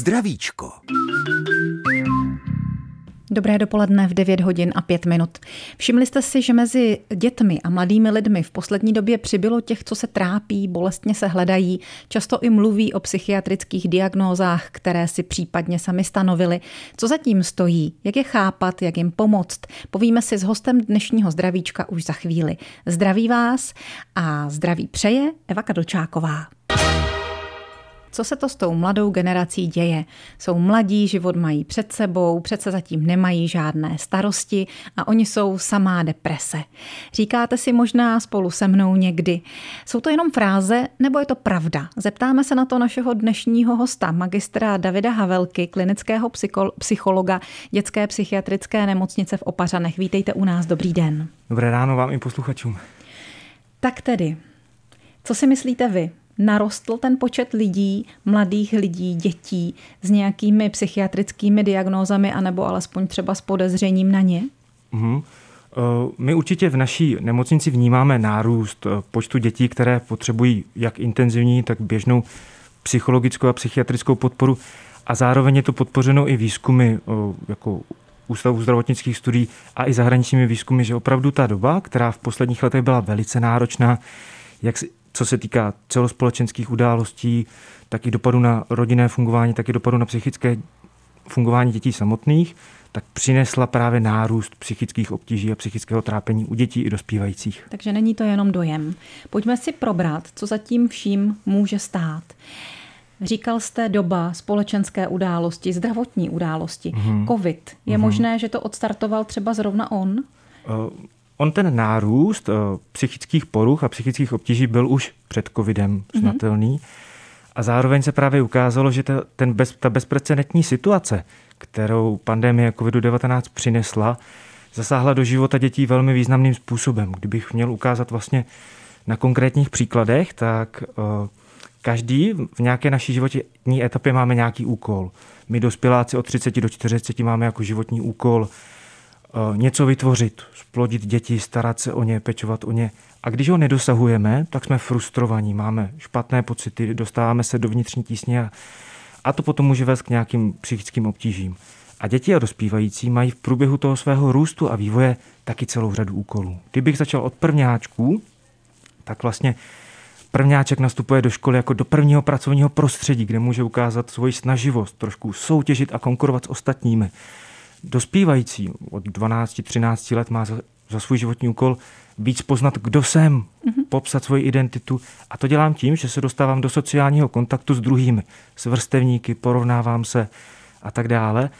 Zdravíčko. Dobré dopoledne v 9 hodin a 5 minut. Všimli jste si, že mezi dětmi a mladými lidmi v poslední době přibylo těch, co se trápí, bolestně se hledají, často i mluví o psychiatrických diagnózách, které si případně sami stanovili. Co zatím stojí, jak je chápat, jak jim pomoct, povíme si s hostem dnešního zdravíčka už za chvíli. Zdraví vás a zdraví přeje Eva Kadlčáková. Co se to s tou mladou generací děje? Jsou mladí, život mají před sebou, přece zatím nemají žádné starosti a oni jsou samá deprese. Říkáte si možná spolu se mnou někdy. Jsou to jenom fráze nebo je to pravda? Zeptáme se na to našeho dnešního hosta, magistra Davida Havelky, klinického psychologa dětské psychiatrické nemocnice v Opařanech. Vítejte u nás, dobrý den. Dobré ráno vám i posluchačům. Tak tedy, co si myslíte vy? Narostl ten počet lidí, mladých lidí, dětí s nějakými psychiatrickými diagnózami anebo alespoň třeba s podezřením na ně? Mm-hmm. My určitě v naší nemocnici vnímáme nárůst eh, počtu dětí, které potřebují jak intenzivní, tak běžnou psychologickou a psychiatrickou podporu a zároveň je to podpořeno i výzkumy eh, jako Ústavu zdravotnických studií a i zahraničními výzkumy, že opravdu ta doba, která v posledních letech byla velice náročná, jak co se týká celospolečenských událostí, tak i dopadu na rodinné fungování, tak i dopadu na psychické fungování dětí samotných, tak přinesla právě nárůst psychických obtíží a psychického trápení u dětí i dospívajících. Takže není to jenom dojem. Pojďme si probrat, co za tím vším může stát. Říkal jste doba, společenské události, zdravotní události, mm-hmm. covid. Je mm-hmm. možné, že to odstartoval třeba zrovna on? Uh, On ten nárůst uh, psychických poruch a psychických obtíží byl už před covidem mhm. znatelný. Mm-hmm. A zároveň se právě ukázalo, že ta, ten bez, ta bezprecedentní situace, kterou pandemie COVID-19 přinesla, zasáhla do života dětí velmi významným způsobem. Kdybych měl ukázat vlastně na konkrétních příkladech, tak uh, každý v nějaké naší životní etapě máme nějaký úkol. My dospěláci od 30 do 40 máme jako životní úkol Eh, něco vytvořit, splodit děti, starat se o ně, pečovat o ně. A když ho nedosahujeme, tak jsme frustrovaní, máme špatné pocity, dostáváme se do vnitřní tísně a, a to potom může vést k nějakým psychickým obtížím. A děti a dospívající mají v průběhu toho svého růstu a vývoje taky celou řadu úkolů. Kdybych začal od prvňáčků, tak vlastně prvňáček nastupuje do školy jako do prvního pracovního prostředí, kde může ukázat svoji snaživost, trošku soutěžit a konkurovat s ostatními dospívající od 12-13 let má za, za svůj životní úkol víc poznat, kdo jsem, mm-hmm. popsat svoji identitu. A to dělám tím, že se dostávám do sociálního kontaktu s druhými, s vrstevníky, porovnávám se a tak dále.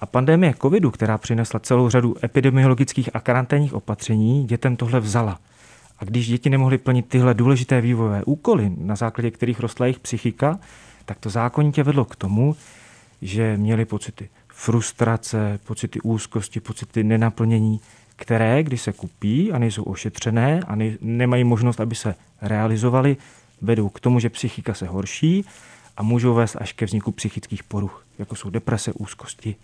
A pandemie covidu, která přinesla celou řadu epidemiologických a karanténních opatření, dětem tohle vzala. A když děti nemohly plnit tyhle důležité vývojové úkoly, na základě kterých rostla jejich psychika, tak to zákonitě vedlo k tomu, že měli pocity frustrace, pocity úzkosti, pocity nenaplnění, které, když se kupí a nejsou ošetřené a ne, nemají možnost, aby se realizovaly, vedou k tomu, že psychika se horší a můžou vést až ke vzniku psychických poruch, jako jsou deprese, úzkosti.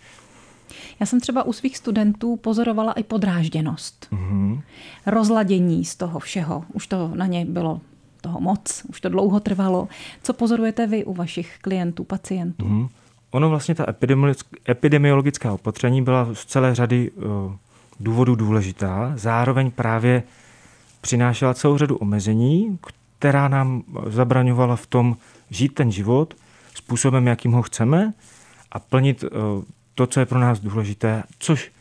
Já jsem třeba u svých studentů pozorovala i podrážděnost. Mm-hmm. Rozladění z toho všeho. Už to na ně bylo toho moc, už to dlouho trvalo. Co pozorujete vy u vašich klientů, pacientů? Mm-hmm. Ono vlastně ta epidemiologická opatření byla z celé řady eh, důvodů důležitá. Zároveň právě přinášela celou řadu omezení, která nám zabraňovala v tom žít ten život způsobem, jakým ho chceme a plnit eh, to, co je pro nás důležité, což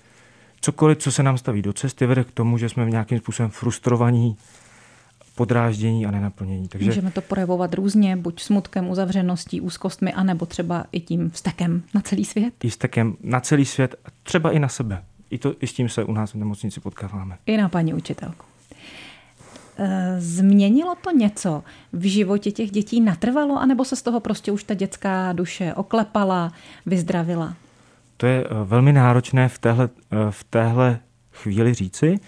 cokoliv, co se nám staví do cesty, vede k tomu, že jsme v nějakým způsobem frustrovaní, podráždění a nenaplnění. Takže... Můžeme to projevovat různě, buď smutkem, uzavřeností, úzkostmi, anebo třeba i tím vztekem na celý svět. I vztekem na celý svět, třeba i na sebe. I, to, I s tím se u nás v nemocnici potkáváme. I na paní učitelku. E, změnilo to něco v životě těch dětí natrvalo, anebo se z toho prostě už ta dětská duše oklepala, vyzdravila? To je e, velmi náročné v téhle, e, v téhle chvíli říci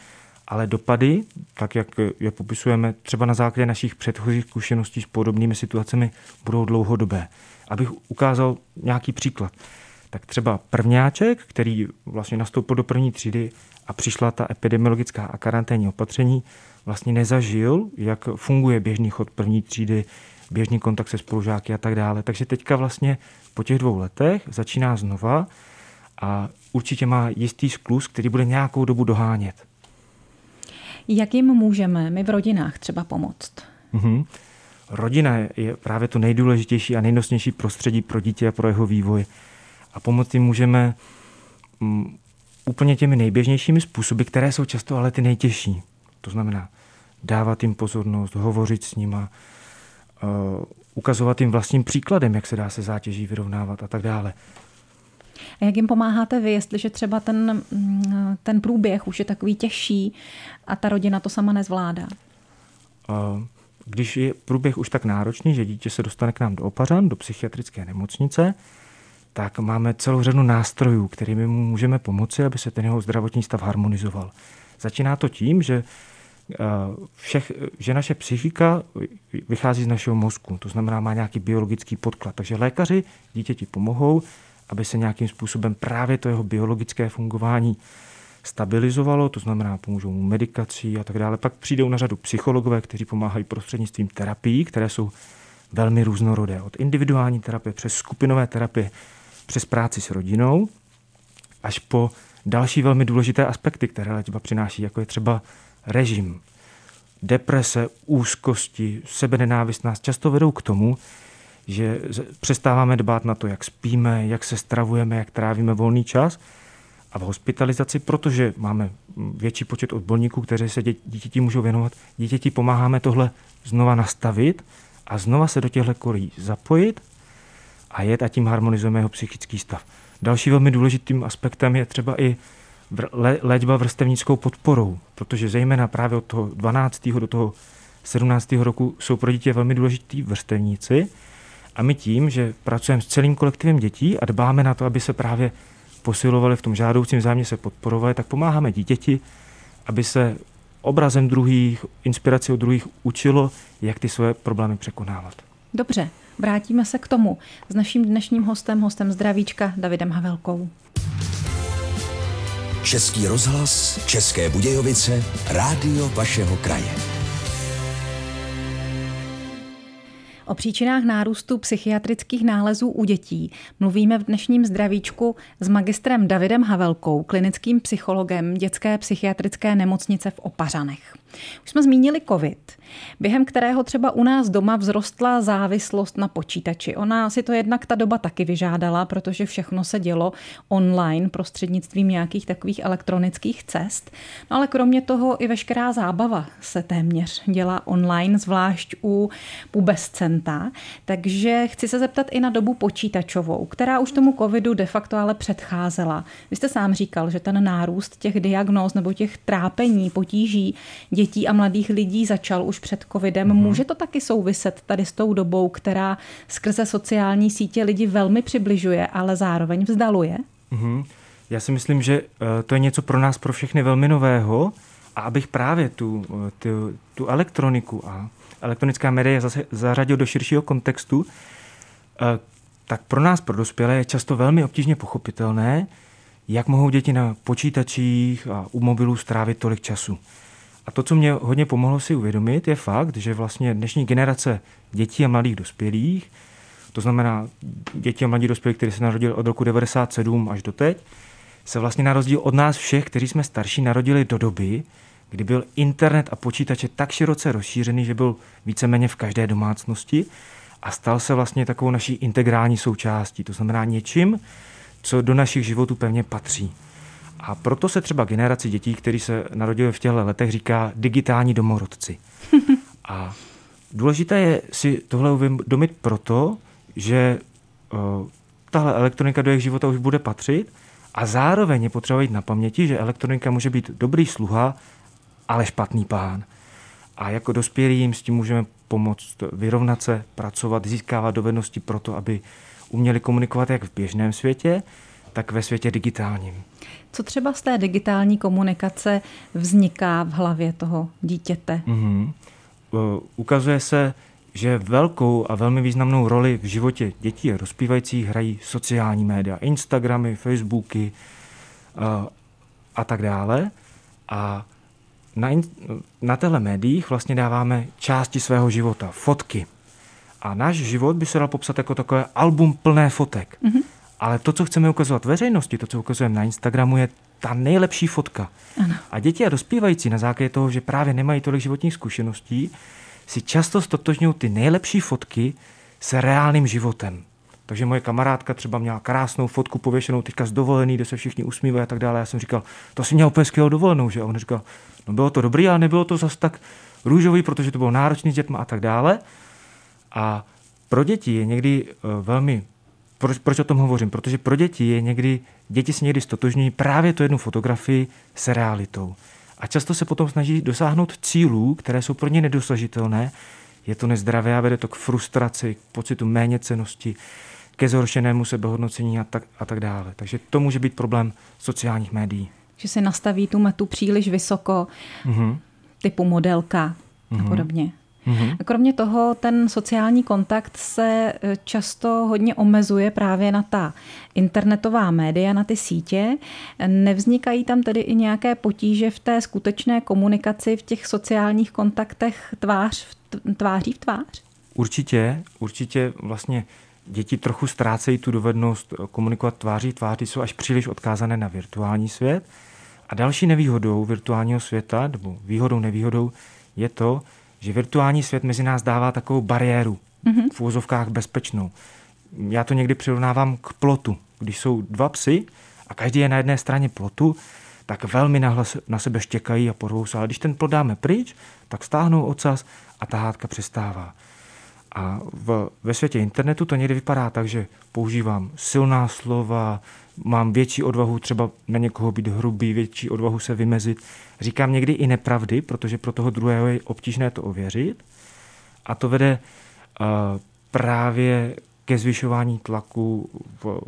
ale dopady, tak jak je popisujeme třeba na základě našich předchozích zkušeností s podobnými situacemi, budou dlouhodobé. Abych ukázal nějaký příklad. Tak třeba prvňáček, který vlastně nastoupil do první třídy a přišla ta epidemiologická a karanténní opatření, vlastně nezažil, jak funguje běžný chod první třídy, běžný kontakt se spolužáky a tak dále. Takže teďka vlastně po těch dvou letech začíná znova a určitě má jistý sklus, který bude nějakou dobu dohánět. Jak jim můžeme my v rodinách třeba pomoct? Mm-hmm. Rodina je právě to nejdůležitější a nejnosnější prostředí pro dítě a pro jeho vývoj. A pomoct jim můžeme mm, úplně těmi nejběžnějšími způsoby, které jsou často ale ty nejtěžší. To znamená dávat jim pozornost, hovořit s nima, uh, ukazovat jim vlastním příkladem, jak se dá se zátěží vyrovnávat a tak dále. A jak jim pomáháte vy, jestliže třeba ten, mm, ten průběh už je takový těžší a ta rodina to sama nezvládá? Když je průběh už tak náročný, že dítě se dostane k nám do Opařan, do psychiatrické nemocnice, tak máme celou řadu nástrojů, kterými mu můžeme pomoci, aby se ten jeho zdravotní stav harmonizoval. Začíná to tím, že, všech, že naše psychika vychází z našeho mozku, to znamená, má nějaký biologický podklad. Takže lékaři dítěti pomohou, aby se nějakým způsobem právě to jeho biologické fungování stabilizovalo, to znamená, pomůžou mu medikací a tak dále. Pak přijdou na řadu psychologové, kteří pomáhají prostřednictvím terapií, které jsou velmi různorodé. Od individuální terapie přes skupinové terapie, přes práci s rodinou, až po další velmi důležité aspekty, které léčba přináší, jako je třeba režim. Deprese, úzkosti, sebenenávist nás často vedou k tomu, že přestáváme dbát na to, jak spíme, jak se stravujeme, jak trávíme volný čas – a v hospitalizaci, protože máme větší počet odborníků, kteří se dítěti můžou věnovat, dítěti pomáháme tohle znova nastavit a znova se do těchto kolí zapojit a jet a tím harmonizujeme jeho psychický stav. Další velmi důležitým aspektem je třeba i léčba vrstevnickou podporou, protože zejména právě od toho 12. do toho 17. roku jsou pro dítě velmi důležitý vrstevníci a my tím, že pracujeme s celým kolektivem dětí a dbáme na to, aby se právě posilovali v tom žádoucím zájmě se podporovali, tak pomáháme dítěti, aby se obrazem druhých, inspirací od druhých učilo, jak ty své problémy překonávat. Dobře, vrátíme se k tomu s naším dnešním hostem, hostem zdravíčka Davidem Havelkou. Český rozhlas, České Budějovice, rádio vašeho kraje. O příčinách nárůstu psychiatrických nálezů u dětí mluvíme v dnešním zdravíčku s magistrem Davidem Havelkou, klinickým psychologem dětské psychiatrické nemocnice v Opařanech. Už jsme zmínili COVID, během kterého třeba u nás doma vzrostla závislost na počítači. Ona si to jednak ta doba taky vyžádala, protože všechno se dělo online prostřednictvím nějakých takových elektronických cest. No ale kromě toho i veškerá zábava se téměř dělá online, zvlášť u pubescenta. Takže chci se zeptat i na dobu počítačovou, která už tomu covidu de facto ale předcházela. Vy jste sám říkal, že ten nárůst těch diagnóz nebo těch trápení, potíží dětí a mladých lidí začal už před covidem. Mm-hmm. Může to taky souviset tady s tou dobou, která skrze sociální sítě lidi velmi přibližuje, ale zároveň vzdaluje? Mm-hmm. Já si myslím, že eh, to je něco pro nás, pro všechny velmi nového. A abych právě tu, eh, tu, tu elektroniku a elektronická média zase zařadil do širšího kontextu, eh, tak pro nás, pro dospělé, je často velmi obtížně pochopitelné, jak mohou děti na počítačích a u mobilů strávit tolik času. A to, co mě hodně pomohlo si uvědomit, je fakt, že vlastně dnešní generace dětí a mladých dospělých, to znamená děti a mladí dospělí, kteří se narodili od roku 97 až do teď, se vlastně na rozdíl od nás všech, kteří jsme starší, narodili do doby, kdy byl internet a počítače tak široce rozšířený, že byl víceméně v každé domácnosti a stal se vlastně takovou naší integrální součástí, to znamená něčím, co do našich životů pevně patří. A proto se třeba generaci dětí, který se narodili v těchto letech, říká digitální domorodci. A důležité je si tohle uvědomit proto, že uh, tahle elektronika do jejich života už bude patřit a zároveň je potřeba jít na paměti, že elektronika může být dobrý sluha, ale špatný pán. A jako dospělým s tím můžeme pomoct vyrovnat se, pracovat, získávat dovednosti pro to, aby uměli komunikovat jak v běžném světě, tak ve světě digitálním. Co třeba z té digitální komunikace vzniká v hlavě toho dítěte? Mm-hmm. Ukazuje se, že velkou a velmi významnou roli v životě dětí a rozpívajících hrají sociální média, Instagramy, Facebooky a, a tak dále. A na, in, na těchto médiích vlastně dáváme části svého života, fotky. A náš život by se dal popsat jako takové album plné fotek. Mm-hmm. Ale to, co chceme ukazovat veřejnosti, to, co ukazujeme na Instagramu, je ta nejlepší fotka. Ano. A děti a dospívající na základě toho, že právě nemají tolik životních zkušeností, si často stotožňují ty nejlepší fotky se reálným životem. Takže moje kamarádka třeba měla krásnou fotku pověšenou teďka z dovolený, kde se všichni usmívají a tak dále. Já jsem říkal, to si měl úplně skvělou dovolenou, že? A on říkal, no bylo to dobrý, ale nebylo to zas tak růžový, protože to bylo náročný s dětmi a tak dále. A pro děti je někdy eh, velmi proč, proč o tom hovořím? Protože pro děti je někdy, děti si někdy stotožňují právě tu jednu fotografii s realitou. A často se potom snaží dosáhnout cílů, které jsou pro ně nedosažitelné. Je to nezdravé a vede to k frustraci, k pocitu méněcenosti, ke zhoršenému sebehodnocení a tak, a tak dále. Takže to může být problém sociálních médií. Že si nastaví tu metu příliš vysoko, mm-hmm. typu modelka mm-hmm. a mhm. podobně. Mm-hmm. Kromě toho ten sociální kontakt se e, často hodně omezuje právě na ta internetová média, na ty sítě. Nevznikají tam tedy i nějaké potíže v té skutečné komunikaci, v těch sociálních kontaktech tvář, tváří v tvář? Určitě, určitě vlastně děti trochu ztrácejí tu dovednost komunikovat tváří tváři, jsou až příliš odkázané na virtuální svět. A další nevýhodou virtuálního světa, nebo výhodou, nevýhodou, je to, že virtuální svět mezi nás dává takovou bariéru, mm-hmm. v úvozovkách bezpečnou. Já to někdy přirovnávám k plotu. Když jsou dva psy a každý je na jedné straně plotu, tak velmi nahlas na sebe štěkají a porvou se. Ale když ten plot dáme pryč, tak stáhnou ocas a ta hádka přestává. A v, ve světě internetu to někdy vypadá tak, že používám silná slova, mám větší odvahu třeba na někoho být hrubý, větší odvahu se vymezit. Říkám někdy i nepravdy, protože pro toho druhého je obtížné to ověřit. A to vede uh, právě ke zvyšování tlaku v,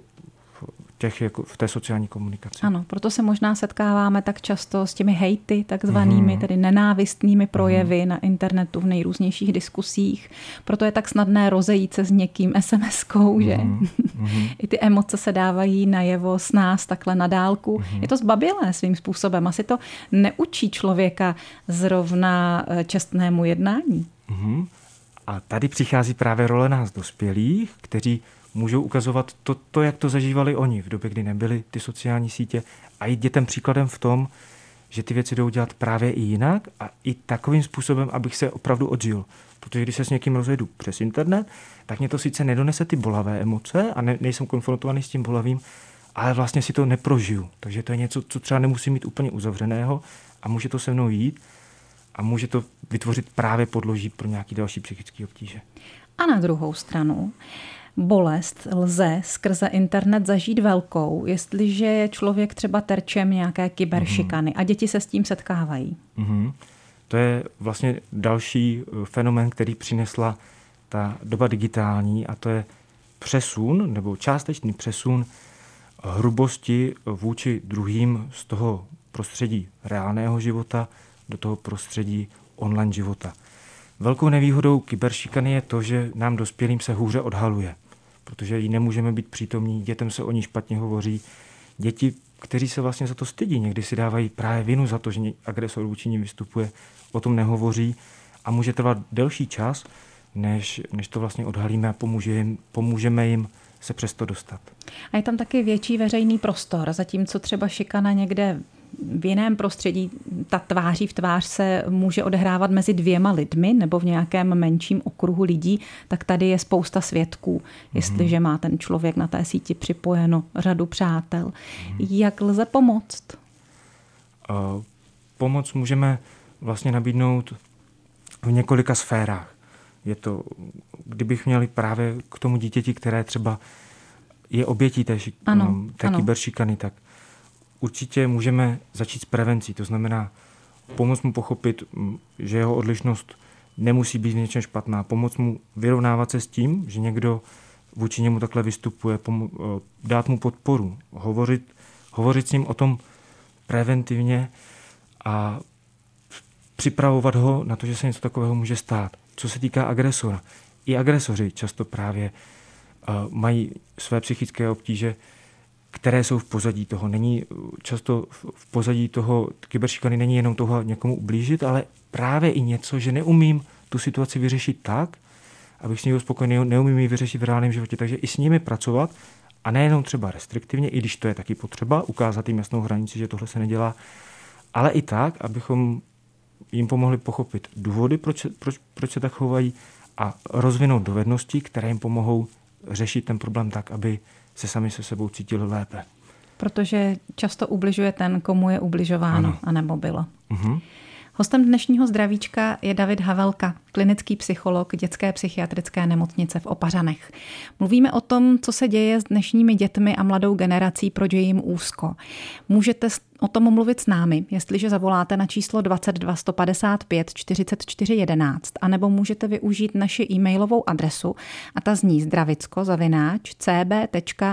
těch, jako v té sociální komunikaci. Ano, proto se možná setkáváme tak často s těmi hejty, takzvanými, mm. tedy nenávistnými projevy mm. na internetu v nejrůznějších diskusích. Proto je tak snadné rozejít se s někým SMS-kou, mm. že? Mm. I ty emoce se dávají najevo s nás takhle na dálku. Mm. Je to zbabilé svým způsobem. Asi to neučí člověka zrovna eh, čestnému jednání. Mm. A tady přichází právě role nás dospělých, kteří můžou ukazovat to, to, jak to zažívali oni v době, kdy nebyly ty sociální sítě a jít dětem příkladem v tom, že ty věci jdou dělat právě i jinak a i takovým způsobem, abych se opravdu odžil. Protože když se s někým rozjedu přes internet, tak mě to sice nedonese ty bolavé emoce a ne, nejsem konfrontovaný s tím bolavým, ale vlastně si to neprožiju. Takže to je něco, co třeba nemusím mít úplně uzavřeného a může to se mnou jít a může to vytvořit právě podloží pro nějaký další psychické obtíže. A na druhou stranu, bolest lze skrze internet zažít velkou, jestliže je člověk třeba terčem nějaké kyberšikany mm-hmm. a děti se s tím setkávají. Mm-hmm. To je vlastně další eh, fenomen, který přinesla ta doba digitální a to je přesun nebo částečný přesun hrubosti vůči druhým z toho prostředí reálného života do toho prostředí online života. Velkou nevýhodou kyberšikany je to, že nám dospělým se hůře odhaluje protože jí nemůžeme být přítomní, dětem se o ní špatně hovoří. Děti, kteří se vlastně za to stydí, někdy si dávají právě vinu za to, že agresor vůči ní vystupuje, o tom nehovoří a může trvat delší čas, než, než to vlastně odhalíme a pomůže jim, pomůžeme jim se přesto dostat. A je tam taky větší veřejný prostor, zatímco třeba šikana někde v jiném prostředí ta tváří v tvář se může odehrávat mezi dvěma lidmi nebo v nějakém menším okruhu lidí, tak tady je spousta svědků, mm-hmm. jestliže má ten člověk na té síti připojeno řadu přátel. Mm-hmm. Jak lze pomoct? Uh, pomoc můžeme vlastně nabídnout v několika sférách. Je to, kdybych měli právě k tomu dítěti, které třeba je obětí té, ano, té ano. kyberšikany, tak určitě můžeme začít s prevencí, to znamená pomoct mu pochopit, že jeho odlišnost nemusí být v něčem špatná, pomoct mu vyrovnávat se s tím, že někdo vůči němu takhle vystupuje, dát mu podporu, hovořit, hovořit s ním o tom preventivně a připravovat ho na to, že se něco takového může stát. Co se týká agresora, i agresoři často právě mají své psychické obtíže, které jsou v pozadí toho. Není často v pozadí toho kyberšikany není jenom toho někomu ublížit, ale právě i něco, že neumím tu situaci vyřešit tak, abych s nimi byl spokojený, neumím ji vyřešit v reálném životě. Takže i s nimi pracovat a nejenom třeba restriktivně, i když to je taky potřeba, ukázat jim jasnou hranici, že tohle se nedělá, ale i tak, abychom jim pomohli pochopit důvody, proč, proč, proč se tak chovají a rozvinout dovednosti, které jim pomohou řešit ten problém tak, aby se sami se sebou cítili lépe. Protože často ubližuje ten, komu je ubližováno, ano. anebo bylo. Uh-huh. Hostem dnešního zdravíčka je David Havelka, klinický psycholog dětské psychiatrické nemocnice v Opařanech. Mluvíme o tom, co se děje s dnešními dětmi a mladou generací, proč je jim úzko. Můžete o tom mluvit s námi, jestliže zavoláte na číslo 22 155 44 11, anebo můžete využít naši e-mailovou adresu a ta zní zdravicko zavináč cb.rozhlas.cz.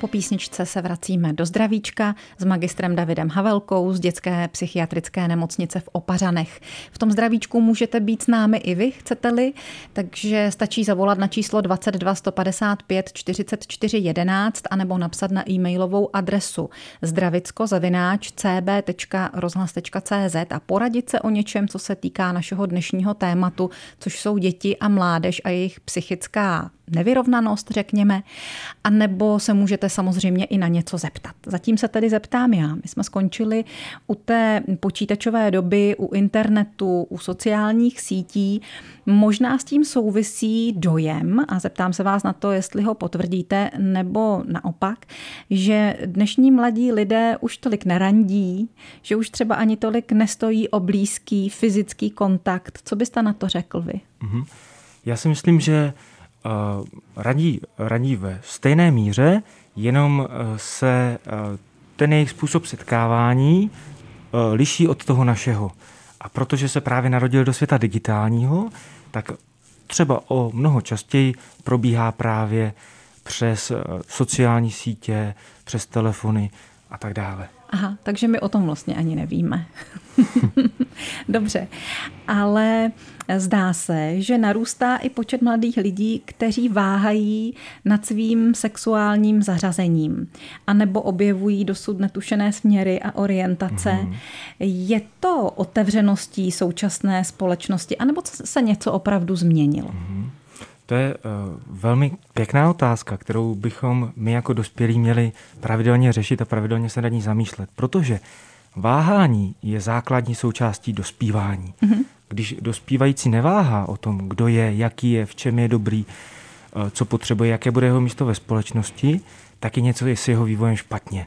Po písničce se vracíme do zdravíčka s magistrem Davidem Havelkou z dětské psychiatrické nemocnice v Opařanech. V tom zdravíčku můžete být s námi i vy, chcete-li, takže stačí zavolat na číslo 22 155 44 11 anebo napsat na e-mailovou adresu zdravicko-cb.rozhlas.cz a poradit se o něčem, co se týká našeho dnešního tématu, což jsou děti a mládež a jejich psychická nevyrovnanost, řekněme, a nebo se můžete samozřejmě i na něco zeptat. Zatím se tedy zeptám já. My jsme skončili u té počítačové doby, u internetu, u sociálních sítí. Možná s tím souvisí dojem, a zeptám se vás na to, jestli ho potvrdíte, nebo naopak, že dnešní mladí lidé už tolik nerandí, že už třeba ani tolik nestojí o blízký fyzický kontakt. Co byste na to řekl vy? Mm-hmm. Já si myslím, že radí, radí ve stejné míře, jenom uh, se uh, ten jejich způsob setkávání liší od toho našeho. A protože se právě narodil do světa digitálního, tak třeba o mnoho častěji probíhá právě přes sociální sítě, přes telefony a tak dále. Aha, takže my o tom vlastně ani nevíme. Dobře, ale zdá se, že narůstá i počet mladých lidí, kteří váhají nad svým sexuálním zařazením, anebo objevují dosud netušené směry a orientace. Mm-hmm. Je to otevřeností současné společnosti, anebo se něco opravdu změnilo? Mm-hmm. To je uh, velmi pěkná otázka, kterou bychom my jako dospělí měli pravidelně řešit a pravidelně se nad ní zamýšlet, protože váhání je základní součástí dospívání. Mm-hmm. Když dospívající neváhá o tom, kdo je, jaký je, v čem je dobrý, uh, co potřebuje, jaké bude jeho místo ve společnosti, tak je něco je s jeho vývojem špatně.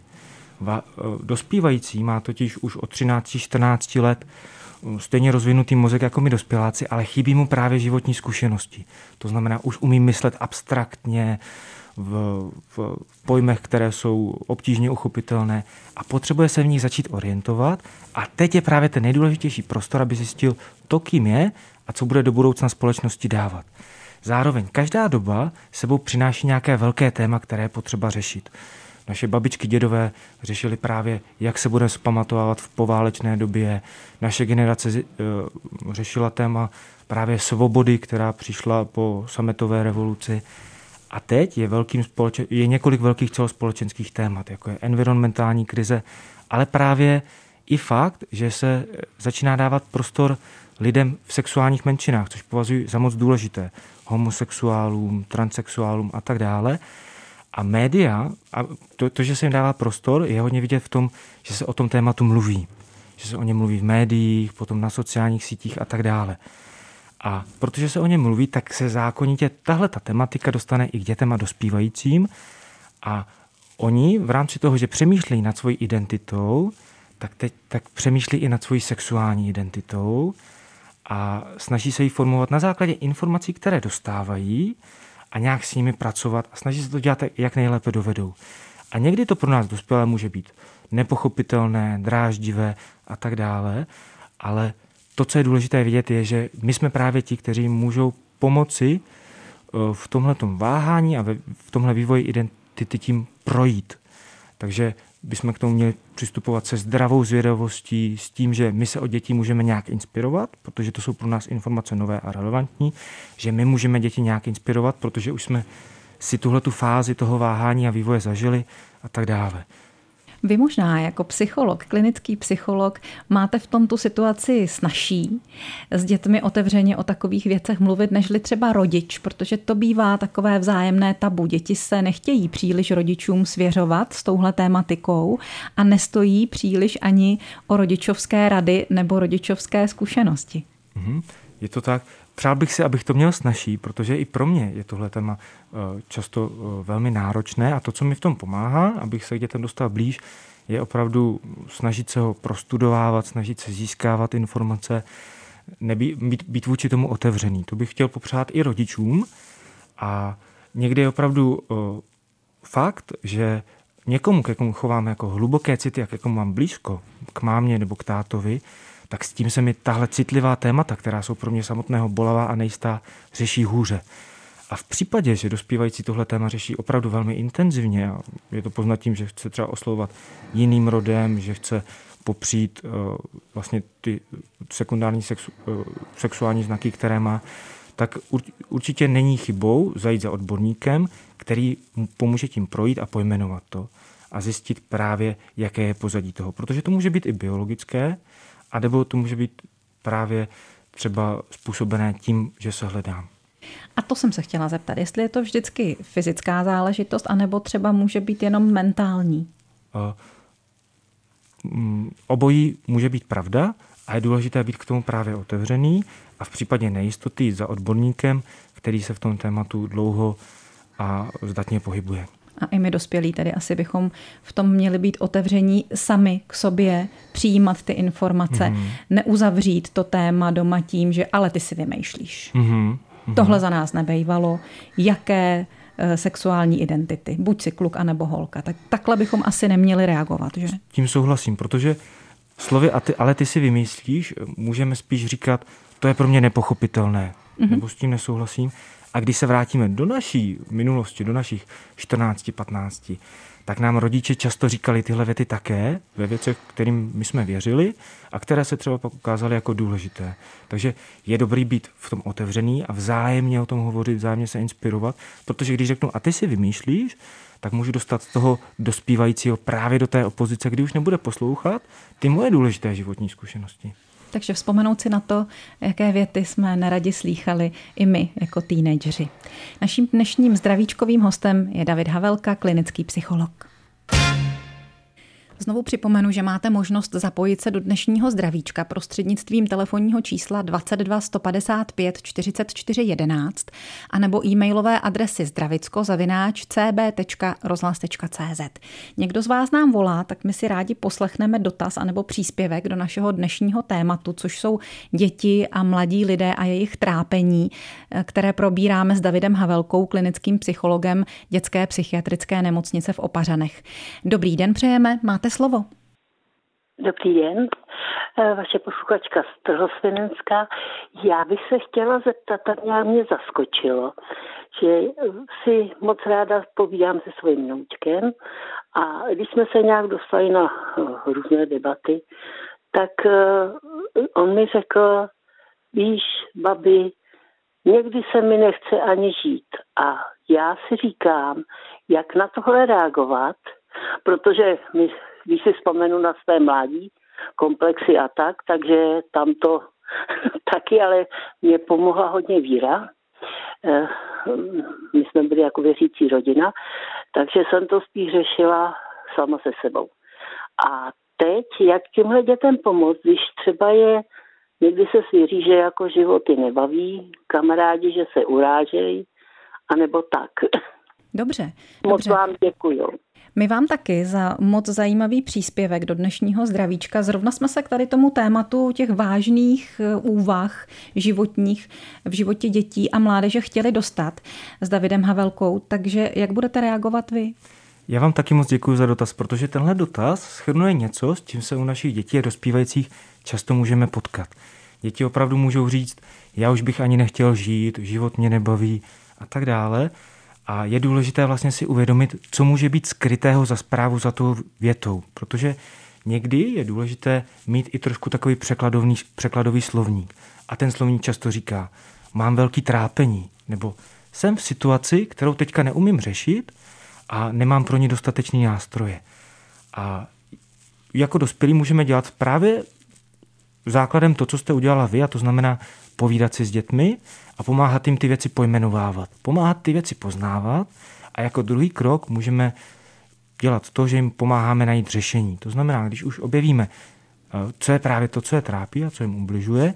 Va, uh, dospívající má totiž už od 13-14 let stejně rozvinutý mozek jako my dospěláci, ale chybí mu právě životní zkušenosti. To znamená, už umí myslet abstraktně, v, v pojmech, které jsou obtížně uchopitelné a potřebuje se v nich začít orientovat. A teď je právě ten nejdůležitější prostor, aby zjistil to, kým je a co bude do budoucna společnosti dávat. Zároveň každá doba sebou přináší nějaké velké téma, které je potřeba řešit. Naše babičky, dědové řešili právě, jak se bude zpamatovávat v poválečné době. Naše generace uh, řešila téma právě svobody, která přišla po sametové revoluci. A teď je, velkým společen, je několik velkých celospolečenských témat, jako je environmentální krize, ale právě i fakt, že se začíná dávat prostor lidem v sexuálních menšinách, což považuji za moc důležité, homosexuálům, transexuálům a tak dále. A média, a to, to, že se jim dává prostor, je hodně vidět v tom, že se o tom tématu mluví. Že se o něm mluví v médiích, potom na sociálních sítích a tak dále. A protože se o něm mluví, tak se zákonitě tahle ta tematika dostane i k dětem a dospívajícím. A oni v rámci toho, že přemýšlejí nad svojí identitou, tak teď tak přemýšlí i nad svojí sexuální identitou a snaží se ji formovat na základě informací, které dostávají a nějak s nimi pracovat a snaží se to dělat, jak nejlépe dovedou. A někdy to pro nás dospělé může být nepochopitelné, dráždivé a tak dále, ale to, co je důležité vidět, je, že my jsme právě ti, kteří můžou pomoci eh, v tomhle váhání a v tomhle vývoji identity tím projít. Takže bychom k tomu měli přistupovat se zdravou zvědavostí, s tím, že my se o děti můžeme nějak inspirovat, protože to jsou pro nás informace nové a relevantní, že my můžeme děti nějak inspirovat, protože už jsme si tuhle tu fázi toho váhání a vývoje zažili a tak dále. Vy možná jako psycholog, klinický psycholog, máte v tomto situaci snažší s dětmi otevřeně o takových věcech mluvit, nežli třeba rodič, protože to bývá takové vzájemné tabu. Děti se nechtějí příliš rodičům svěřovat s touhle tématikou a nestojí příliš ani o rodičovské rady nebo rodičovské zkušenosti. Mm-hmm. Je to tak. Přál bych si, abych to měl snažší, protože i pro mě je tohle téma eh, často eh, velmi náročné a to, co mi v tom pomáhá, abych se k dětem dostal blíž, je opravdu snažit se ho prostudovávat, snažit se získávat informace, nebý, být, být vůči tomu otevřený. To bych chtěl popřát i rodičům a někdy je opravdu uh, fakt, že někomu, ke komu chovám jako hluboké city a ke komu mám blízko, k mámě nebo k tátovi, tak s tím se mi tahle citlivá témata, která jsou pro mě samotného bolavá a nejistá, řeší hůře. A v případě, že dospívající tohle téma řeší opravdu velmi intenzivně, a je to poznat tím, že chce třeba oslovovat jiným rodem, že chce popřít uh, vlastně ty sekundární sexu, uh, sexuální znaky, které má, tak určitě není chybou zajít za odborníkem, který mu pomůže tím projít a pojmenovat to a zjistit právě, jaké je pozadí toho. Protože to může být i biologické, a nebo to může být právě třeba způsobené tím, že se hledám. A to jsem se chtěla zeptat, jestli je to vždycky fyzická záležitost, anebo třeba může být jenom mentální? Uh, obojí může být pravda a je důležité být k tomu právě otevřený a v případě nejistoty za odborníkem, který se v tom tématu dlouho a zdatně pohybuje a i my dospělí tedy asi bychom v tom měli být otevření sami k sobě, přijímat ty informace, mm-hmm. neuzavřít to téma doma tím, že ale ty si vymýšlíš. Mm-hmm. Tohle za nás nebejvalo. Jaké eh, sexuální identity, buď si kluk, anebo holka. Tak takhle bychom asi neměli reagovat, že? Tím souhlasím, protože slovy a ty, ale ty si vymyslíš, můžeme spíš říkat, to je pro mě nepochopitelné, mm-hmm. nebo s tím nesouhlasím. A když se vrátíme do naší minulosti, do našich 14-15, tak nám rodiče často říkali tyhle věty také ve věcech, kterým my jsme věřili a které se třeba pak ukázaly jako důležité. Takže je dobrý být v tom otevřený a vzájemně o tom hovořit, vzájemně se inspirovat, protože když řeknu, a ty si vymýšlíš, tak můžu dostat z toho dospívajícího právě do té opozice, kdy už nebude poslouchat ty moje důležité životní zkušenosti. Takže vzpomenout si na to, jaké věty jsme neradi slýchali i my jako teenageři. Naším dnešním zdravíčkovým hostem je David Havelka, klinický psycholog. Znovu připomenu, že máte možnost zapojit se do dnešního zdravíčka prostřednictvím telefonního čísla 22 155 44 11 a nebo e-mailové adresy zdravicko-cb.rozhlas.cz. Někdo z vás nám volá, tak my si rádi poslechneme dotaz anebo příspěvek do našeho dnešního tématu, což jsou děti a mladí lidé a jejich trápení, které probíráme s Davidem Havelkou, klinickým psychologem dětské psychiatrické nemocnice v Opařanech. Dobrý den přejeme, máte slovo. Dobrý den, eh, vaše posluchačka z Trhosvinenská. Já bych se chtěla zeptat, tak nějak mě zaskočilo, že si moc ráda povídám se svým noučkem a když jsme se nějak dostali na eh, různé debaty, tak eh, on mi řekl, víš, babi, někdy se mi nechce ani žít. A já si říkám, jak na tohle reagovat, protože my když si vzpomenu na své mládí, komplexy a tak, takže tam to taky, ale mě pomohla hodně víra. Eh, my jsme byli jako věřící rodina, takže jsem to spíš řešila sama se sebou. A teď, jak těmhle dětem pomoct, když třeba je, někdy se svěří, že jako životy nebaví, kamarádi, že se urážejí, anebo tak. Dobře. Moc dobře. vám děkuju. My vám taky za moc zajímavý příspěvek do dnešního zdravíčka. Zrovna jsme se k tady tomu tématu těch vážných eh, úvah životních v životě dětí a mládeže chtěli dostat s Davidem Havelkou, takže jak budete reagovat vy? Já vám taky moc děkuji za dotaz, protože tenhle dotaz schrnuje něco, s čím se u našich dětí a dospívajících často můžeme potkat. Děti opravdu můžou říct, já už bych ani nechtěl žít, život mě nebaví a tak dále. A je důležité vlastně si uvědomit, co může být skrytého za zprávu za tou větou, protože někdy je důležité mít i trošku takový překladový, překladový slovník. A ten slovník často říká, mám velký trápení, nebo jsem v situaci, kterou teďka neumím řešit a nemám pro ní dostatečný nástroje. A jako dospělí můžeme dělat právě základem to, co jste udělala vy, a to znamená povídat si s dětmi a pomáhat jim ty věci pojmenovávat. Pomáhat ty věci poznávat a jako druhý krok můžeme dělat to, že jim pomáháme najít řešení. To znamená, když už objevíme, eh, co je právě to, co je trápí a co jim ubližuje,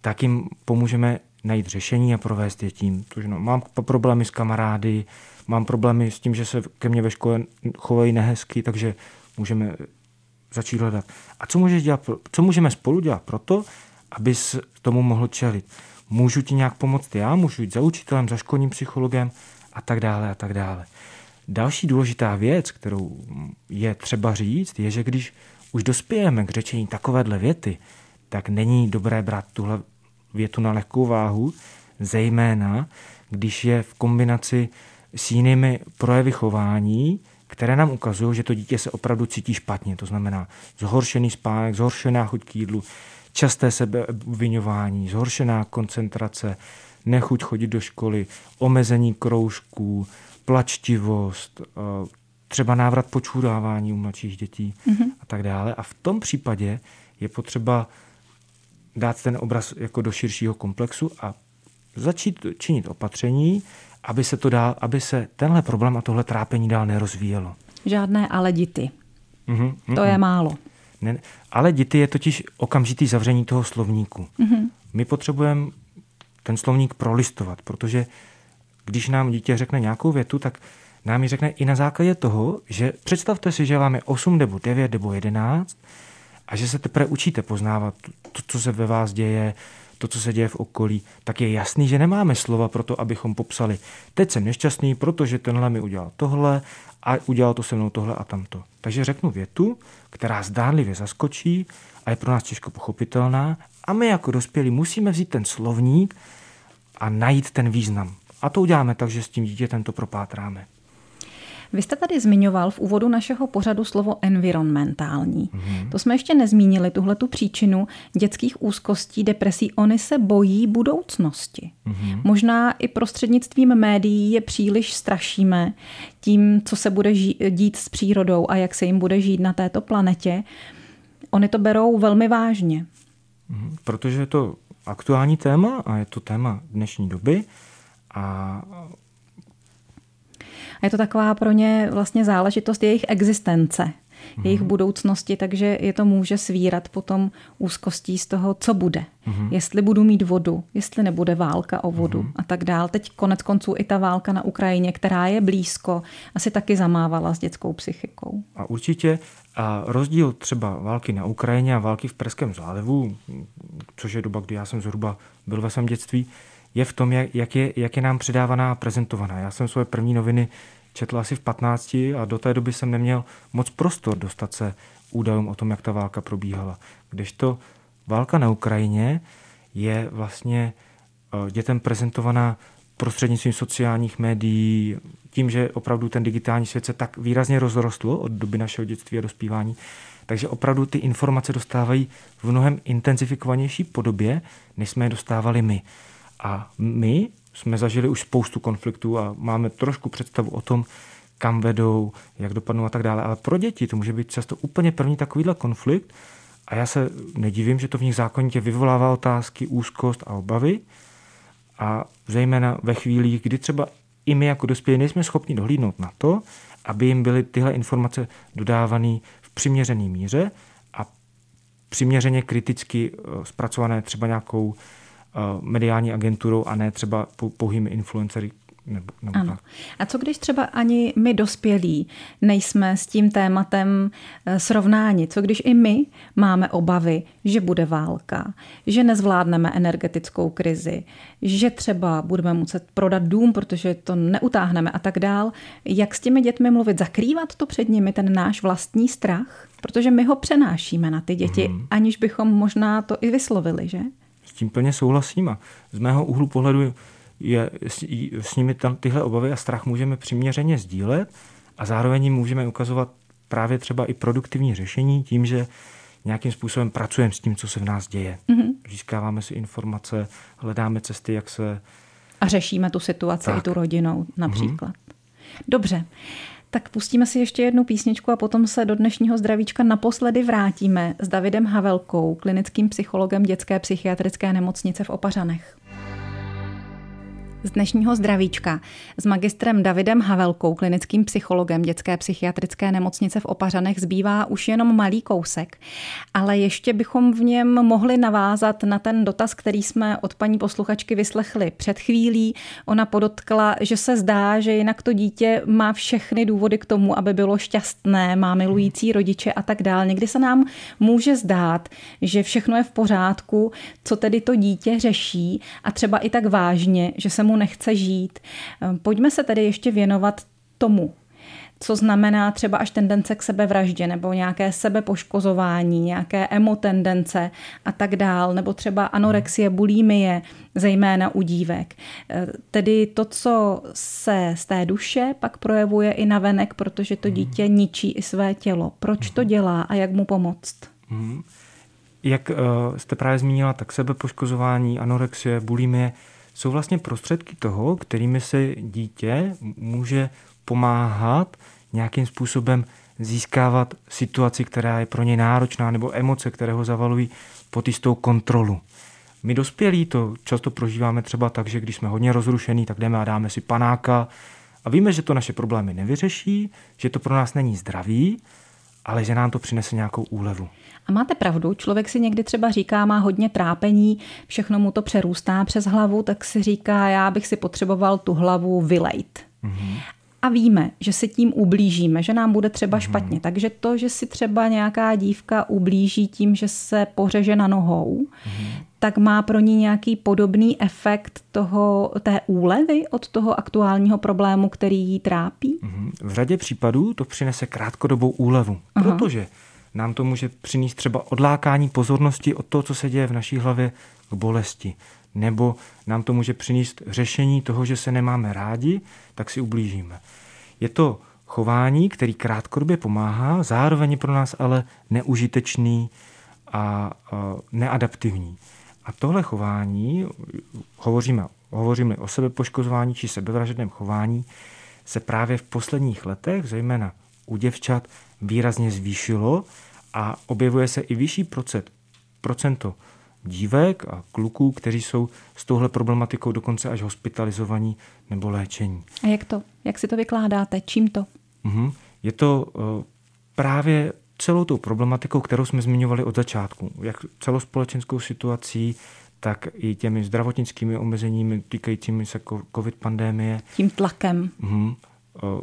tak jim pomůžeme najít řešení a provést je tím. To, že no, mám problémy s kamarády, mám problémy s tím, že se ke mně ve škole chovají nehezky, takže můžeme začít hledat. A co, můžeš dělat, co můžeme spolu dělat pro to, abys tomu mohl čelit? Můžu ti nějak pomoct já, můžu jít za učitelem, za školním psychologem a tak dále a tak dále. Další důležitá věc, kterou je třeba říct, je, že když už dospějeme k řečení takovéhle věty, tak není dobré brát tuhle větu na lehkou váhu, zejména když je v kombinaci s jinými projevy chování, které nám ukazují, že to dítě se opravdu cítí špatně. To znamená zhoršený spánek, zhoršená chuť k jídlu, časté sebeobvinování, zhoršená koncentrace, nechuť chodit do školy, omezení kroužků, plačtivost, eh, třeba návrat počůrávání u mladších dětí mm-hmm. a tak dále. A v tom případě je potřeba dát ten obraz jako do širšího komplexu a začít činit opatření, aby se, to dál, aby se tenhle problém a tohle trápení dál nerozvíjelo. Žádné ale dity. Mm-hmm, mm-hmm. To je málo. Ne, ale dity je totiž okamžitý zavření toho slovníku. Mm-hmm. My potřebujeme ten slovník prolistovat, protože když nám dítě řekne nějakou větu, tak nám ji řekne i na základě toho, že představte si, že vám je 8 nebo 9 nebo 11 a že se teprve učíte poznávat to, co se ve vás děje, to, co se děje v okolí, tak je jasný, že nemáme slova pro to, abychom popsali. Teď jsem nešťastný, protože tenhle mi udělal tohle a udělal to se mnou tohle a tamto. Takže řeknu větu, která zdánlivě zaskočí a je pro nás těžko pochopitelná a my jako dospělí musíme vzít ten slovník a najít ten význam. A to uděláme tak, že s tím dítětem to propátráme. Vy jste tady zmiňoval v úvodu našeho pořadu slovo environmentální. Mm-hmm. To jsme ještě nezmínili, tuhle tu příčinu dětských úzkostí, depresí. Oni se bojí budoucnosti. Mm-hmm. Možná i prostřednictvím médií je příliš strašíme tím, co se bude dít s přírodou a jak se jim bude žít na této planetě. Oni to berou velmi vážně. Mm-hmm. Protože je to aktuální téma a je to téma dnešní doby a je to taková pro ně vlastně záležitost jejich existence, mm-hmm. jejich budoucnosti, takže je to může svírat potom úzkostí z toho, co bude. Mm-hmm. Jestli budu mít vodu, jestli nebude válka o vodu mm-hmm. a tak dál. Teď konec konců i ta válka na Ukrajině, která je blízko, asi taky zamávala s dětskou psychikou. A určitě a rozdíl třeba války na Ukrajině a války v Perském zálivu, což je doba, kdy já jsem zhruba byl ve svém dětství, je v tom, jak, jak, je, jak je nám předávaná a prezentovaná. Já jsem svoje první noviny četl asi v 15 a do té doby jsem neměl moc prostor dostat se údajům o tom, jak ta válka probíhala. Kdežto válka na Ukrajině je vlastně eh, dětem prezentovaná prostřednictvím sociálních médií, tím, že opravdu ten digitální svět se tak výrazně rozrostl od doby našeho dětství a dospívání, takže opravdu ty informace dostávají v mnohem intenzifikovanější podobě, než jsme je dostávali my. A my jsme zažili už spoustu konfliktů a máme trošku představu o tom, kam vedou, jak dopadnou a tak dále. Ale pro děti to může být často úplně první takovýhle konflikt a já se nedivím, že to v nich zákonitě vyvolává otázky, úzkost a obavy. A zejména ve chvílích, kdy třeba i my jako dospělí nejsme schopni dohlídnout na to, aby jim byly tyhle informace dodávané v přiměřené míře a přiměřeně kriticky eh, zpracované třeba nějakou mediální agenturou a ne třeba pouhými influencery nebo, nebo ano. Tak. A co když třeba ani my dospělí nejsme s tím tématem eh, srovnáni? Co když i my máme obavy, že bude válka, že nezvládneme energetickou krizi, že třeba budeme muset prodat dům, protože to neutáhneme a tak dál? Jak s těmi dětmi mluvit? Zakrývat to před nimi, ten náš vlastní strach? Protože my ho přenášíme na ty děti, hmm. aniž bychom možná to i vyslovili, že? Tím plně souhlasím a z mého úhlu pohledu je s, s nimi tam tyhle obavy a strach můžeme přiměřeně sdílet a zároveň jim můžeme ukazovat právě třeba i produktivní řešení tím, že nějakým způsobem pracujeme s tím, co se v nás děje. Mm-hmm. Získáváme si informace, hledáme cesty, jak se A řešíme tu situaci tak. i tu rodinou například. Mm-hmm. Dobře. Tak pustíme si ještě jednu písničku a potom se do dnešního zdravíčka naposledy vrátíme s Davidem Havelkou, klinickým psychologem dětské psychiatrické nemocnice v Opařanech z dnešního zdravíčka s magistrem Davidem Havelkou, klinickým psychologem dětské psychiatrické nemocnice v Opařanech, zbývá už jenom malý kousek. Ale ještě bychom v něm mohli navázat na ten dotaz, který jsme od paní posluchačky vyslechli před chvílí. Ona podotkla, že se zdá, že jinak to dítě má všechny důvody k tomu, aby bylo šťastné, má milující rodiče a tak dál. Někdy se nám může zdát, že všechno je v pořádku, co tedy to dítě řeší a třeba i tak vážně, že se mu nechce žít. Ehm, pojďme se tedy ještě věnovat tomu, co znamená třeba až tendence k sebevraždě nebo nějaké sebepoškozování, nějaké emotendence a tak dál, nebo třeba anorexie, bulimie, zejména u dívek. Ehm, tedy to, co se z té duše pak projevuje i na venek, protože to dítě ničí i své tělo. Proč to dělá a jak mu pomoct? Jak uh, jste právě zmínila, tak sebepoškozování, anorexie, bulimie, jsou vlastně prostředky toho, kterými se dítě může pomáhat nějakým způsobem získávat situaci, která je pro ně náročná, nebo emoce, které ho zavalují pod jistou kontrolu. My dospělí to často prožíváme třeba tak, že když jsme hodně rozrušení, tak jdeme a dáme si panáka a víme, že to naše problémy nevyřeší, že to pro nás není zdravý, ale že nám to přinese nějakou úlevu. A máte pravdu, člověk si někdy třeba říká, má hodně trápení, všechno mu to přerůstá přes hlavu, tak si říká, já bych si potřeboval tu hlavu vylejt. Mm-hmm. A víme, že si tím ublížíme, že nám bude třeba mm-hmm. špatně. Takže to, že si třeba nějaká dívka ublíží tím, že se pořeže na nohou, mm-hmm. Tak má pro ní nějaký podobný efekt toho, té úlevy od toho aktuálního problému, který jí trápí? Mm-hmm. V řadě případů to přinese krátkodobou úlevu, Aha. protože nám to může přinést třeba odlákání pozornosti od toho, co se děje v naší hlavě k bolesti. Nebo nám to může přinést řešení toho, že se nemáme rádi, tak si ublížíme. Je to chování, který krátkodobě pomáhá, zároveň pro nás ale neužitečný a neadaptivní. A tohle chování, hovoříme, hovoříme o sebepoškozování či sebevražedném chování, se právě v posledních letech, zejména u děvčat, výrazně zvýšilo a objevuje se i vyšší procent, procento dívek a kluků, kteří jsou s touhle problematikou dokonce až hospitalizovaní nebo léčení. A jak to? Jak si to vykládáte? Čím to? Mhm. Je to uh, právě celou tou problematikou, kterou jsme zmiňovali od začátku. Jak celospolečenskou situací, tak i těmi zdravotnickými omezeními týkajícími se covid pandémie. Tím tlakem. Mhm.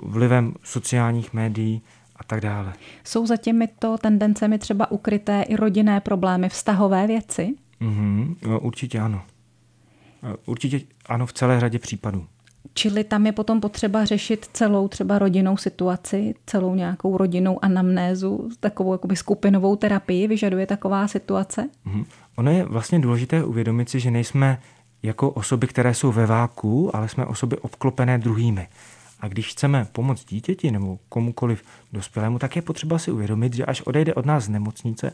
Vlivem sociálních médií, a tak dále. Jsou za těmito tendencemi třeba ukryté i rodinné problémy, vztahové věci? Mm-hmm, určitě ano. Určitě ano v celé řadě případů. Čili tam je potom potřeba řešit celou třeba rodinnou situaci, celou nějakou rodinnou anamnézu, takovou jakoby skupinovou terapii vyžaduje taková situace? Mm-hmm. Ono je vlastně důležité uvědomit si, že nejsme jako osoby, které jsou ve váku, ale jsme osoby obklopené druhými. A když chceme pomoct dítěti nebo komukoliv dospělému, tak je potřeba si uvědomit, že až odejde od nás z nemocnice,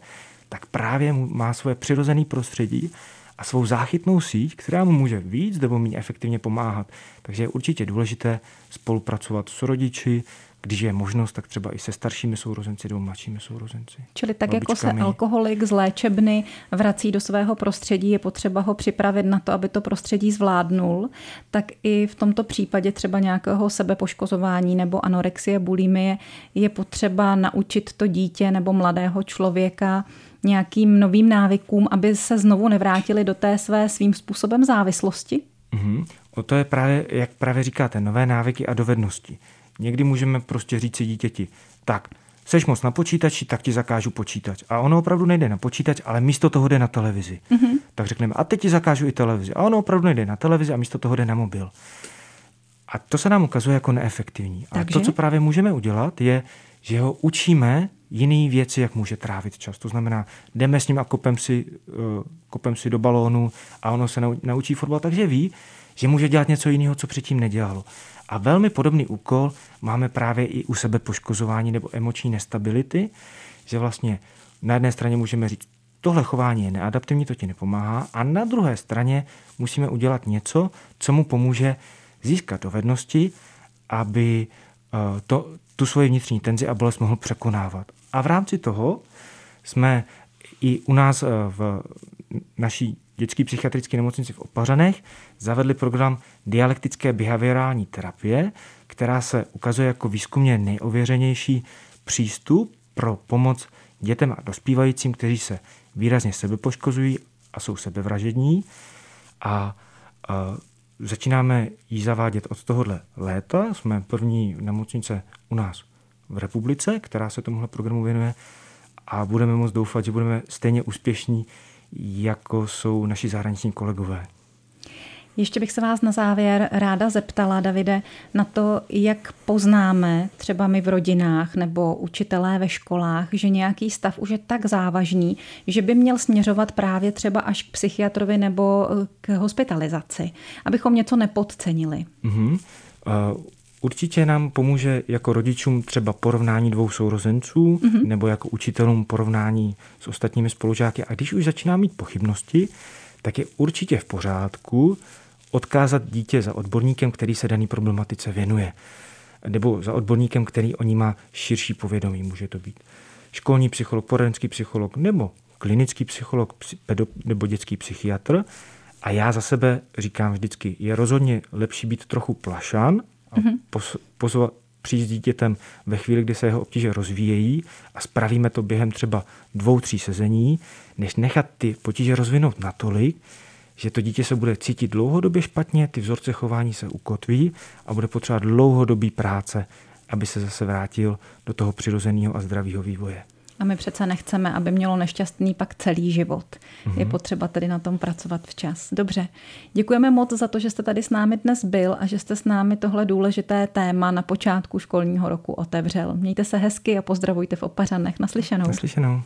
tak právě má svoje přirozené prostředí a svou záchytnou síť, která mu může víc nebo méně efektivně pomáhat. Takže je určitě důležité spolupracovat s rodiči, když je možnost, tak třeba i se staršími sourozenci nebo mladšími sourozenci. Čili tak jako se alkoholik z léčebny vrací do svého prostředí, je potřeba ho připravit na to, aby to prostředí zvládnul, tak i v tomto případě třeba nějakého sebepoškozování nebo anorexie, bulimie je potřeba naučit to dítě nebo mladého člověka nějakým novým návykům, aby se znovu nevrátili do té své svým způsobem závislosti? Mm-hmm. O to je právě, jak právě říkáte, nové návyky a dovednosti. Někdy můžeme prostě říct si dítěti, tak, seš moc na počítači, tak ti zakážu počítač. A ono opravdu nejde na počítač, ale místo toho jde na televizi. Mm-hmm. Tak řekneme, a teď ti zakážu i televizi. A ono opravdu nejde na televizi a místo toho jde na mobil. A to se nám ukazuje jako neefektivní. A to, co právě můžeme udělat, je, že ho učíme jiné věci, jak může trávit čas. To znamená, jdeme s ním a kopem si, uh, kopem si do balónu a ono se naučí fotbal, takže ví, že může dělat něco jiného, co předtím nedělalo. A velmi podobný úkol máme právě i u sebe poškozování nebo emoční nestability, že vlastně na jedné straně můžeme říct, tohle chování je neadaptivní, to ti nepomáhá a na druhé straně musíme udělat něco, co mu pomůže získat dovednosti, aby eh, to, tu svoji vnitřní tenzi a bolest mohl překonávat. A v rámci toho jsme i u nás eh, v naší dětské psychiatrické nemocnici v Opařanech zavedli program dialektické behaviorální terapie, která se ukazuje jako výzkumně nejověřenější přístup pro pomoc dětem a dospívajícím, kteří se výrazně sebepoškozují a jsou sebevražední. A, a začínáme ji zavádět od tohohle léta. Jsme první nemocnice u nás v republice, která se tomuhle programu věnuje a budeme moc doufat, že budeme stejně úspěšní, jako jsou naši zahraniční kolegové. Ještě bych se vás na závěr ráda zeptala, Davide, na to, jak poznáme třeba my v rodinách nebo učitelé ve školách, že nějaký stav už je tak závažný, že by měl směřovat právě třeba až k psychiatrovi nebo eh, k hospitalizaci, abychom něco nepodcenili. Mm-hmm. Uh... Určitě nám pomůže jako rodičům třeba porovnání dvou sourozenců mm-hmm. nebo jako učitelům porovnání s ostatními spolužáky. A když už začíná mít pochybnosti, tak je určitě v pořádku odkázat dítě za odborníkem, který se daný problematice věnuje. Nebo za odborníkem, který o ní má širší povědomí. Může to být školní psycholog, poradenský psycholog nebo klinický psycholog nebo dětský psychiatr. A já za sebe říkám vždycky, je rozhodně lepší být trochu plašan a mm-hmm. pozvat, přijít s dítětem ve chvíli, kdy se jeho obtíže rozvíjejí a spravíme to během třeba dvou, tří sezení, než nechat ty potíže rozvinout natolik, že to dítě se bude cítit dlouhodobě špatně, ty vzorce chování se ukotví a bude potřebovat dlouhodobý práce, aby se zase vrátil do toho přirozeného a zdravého vývoje. A my přece nechceme, aby mělo nešťastný pak celý život. Mm-hmm. Je mhm. potřeba tedy na tom pracovat včas. Dobře. Děkujeme moc za to, že jste tady s námi dnes byl a že jste s námi tohle důležité téma na počátku školního roku otevřel. Mějte se hezky a pozdravujte v Opařanech. Naslyšenou. Naslyšenou.